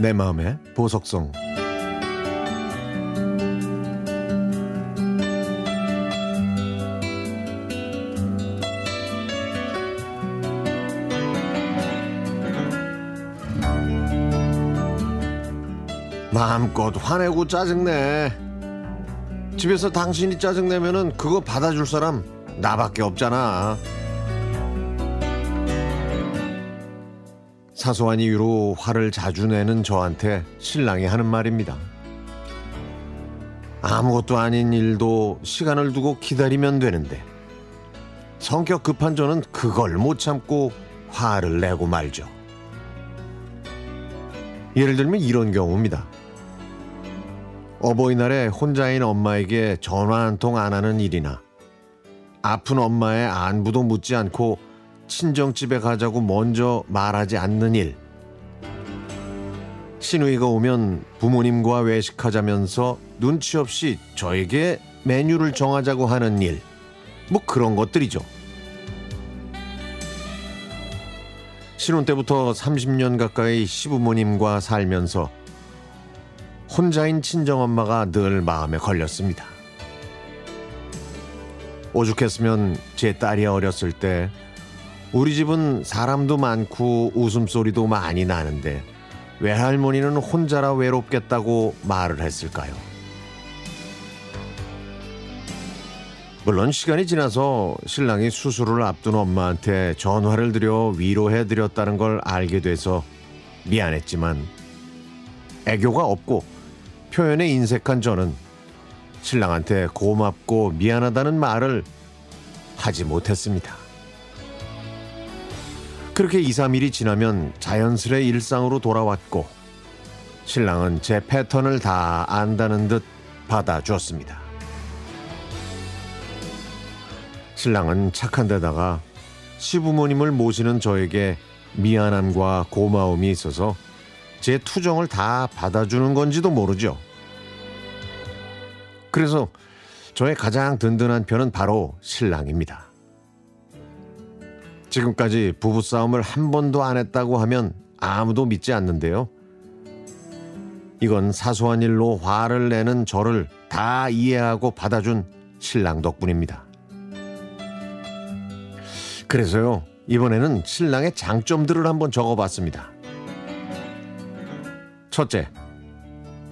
내 마음의 보석성. 마음껏 화내고 짜증내. 집에서 당신이 짜증내면은 그거 받아줄 사람 나밖에 없잖아 사소한 이유로 화를 자주 내는 저한테 신랑이 하는 말입니다. 아무것도 아닌 일도 시간을 두고 기다리면 되는데 성격 급한 저는 그걸 못 참고 화를 내고 말죠. 예를 들면 이런 경우입니다. 어버이날에 혼자인 엄마에게 전화 한 통 안 하는 일이나 아픈 엄마의 안부도 묻지 않고 친정집에 가자고 먼저 말하지 않는 일. 신우이가 오면 부모님과 외식하자면서 눈치 없이 저에게 메뉴를 정하자고 하는 일. 뭐 그런 것들이죠. 신혼 때부터 30년 가까이 시부모님과 살면서 혼자인 친정엄마가 늘 마음에 걸렸습니다. 오죽했으면 제 딸이 어렸을 때 우리 집은 사람도 많고 웃음소리도 많이 나는데 외할머니는 혼자라 외롭겠다고 말을 했을까요? 물론 시간이 지나서 신랑이 수술을 앞둔 엄마한테 전화를 드려 위로해 드렸다는 걸 알게 돼서 미안했지만 애교가 없고 표현에 인색한 저는 신랑한테 고맙고 미안하다는 말을 하지 못했습니다. 그렇게 2, 3일이 지나면 자연스레 일상으로 돌아왔고 신랑은 제 패턴을 다 안다는 듯 받아주었습니다. 신랑은 착한 데다가 시부모님을 모시는 저에게 미안함과 고마움이 있어서 제 투정을 다 받아주는 건지도 모르죠. 그래서 저의 가장 든든한 편은 바로 신랑입니다. 지금까지 부부싸움을 한 번도 안 했다고 하면 아무도 믿지 않는데요. 이건 사소한 일로 화를 내는 저를 다 이해하고 받아준 신랑 덕분입니다. 그래서요, 이번에는 신랑의 장점들을 한번 적어봤습니다. 첫째,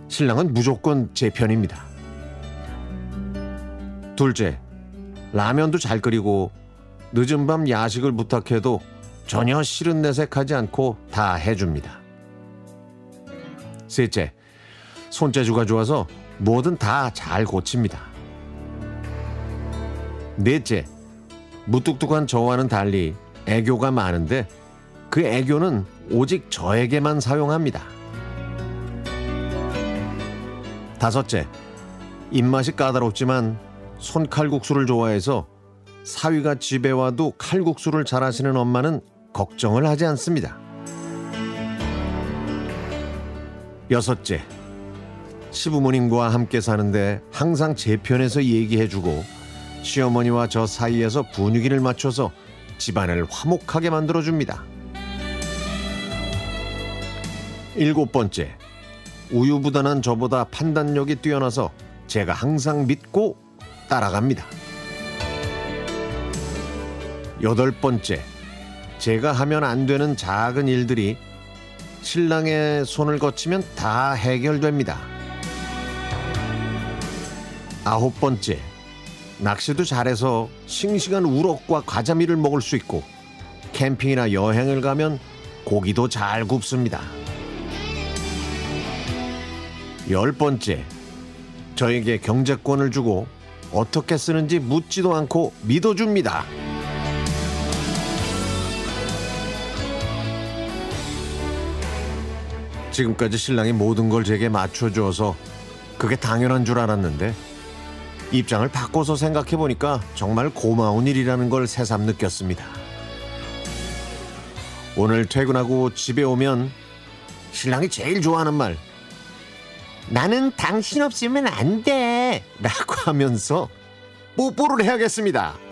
신랑은 무조건 제 편입니다. 둘째, 라면도 잘 끓이고 늦은 밤 야식을 부탁해도 전혀 싫은 내색하지 않고 다 해줍니다. 셋째, 손재주가 좋아서 뭐든 다 잘 고칩니다. 넷째, 무뚝뚝한 저와는 달리 애교가 많은데 그 애교는 오직 저에게만 사용합니다. 다섯째, 입맛이 까다롭지만 손칼국수를 좋아해서 사위가 집에 와도 칼국수를 잘하시는 엄마는 걱정을 하지 않습니다. 여섯째, 시부모님과 함께 사는데 항상 제 편에서 얘기해주고 시어머니와 저 사이에서 분위기를 맞춰서 집안을 화목하게 만들어줍니다. 일곱 번째, 우유부단한 저보다 판단력이 뛰어나서 제가 항상 믿고 따라갑니다. 여덟 번째, 제가 하면 안 되는 작은 일들이 신랑의 손을 거치면 다 해결됩니다. 아홉 번째, 낚시도 잘해서 싱싱한 우럭과 가자미를 먹을 수 있고 캠핑이나 여행을 가면 고기도 잘 굽습니다. 열 번째, 저에게 경제권을 주고 어떻게 쓰는지 묻지도 않고 믿어줍니다. 지금까지 신랑이 모든 걸 제게 맞춰줘서 그게 당연한 줄 알았는데 입장을 바꿔서 생각해 보니까 정말 고마운 일이라는 걸 새삼 느꼈습니다. 오늘 퇴근하고 집에 오면 신랑이 제일 좋아하는 말 나는 당신 없으면 안 돼. 라고 하면서 뽀뽀를 해야겠습니다.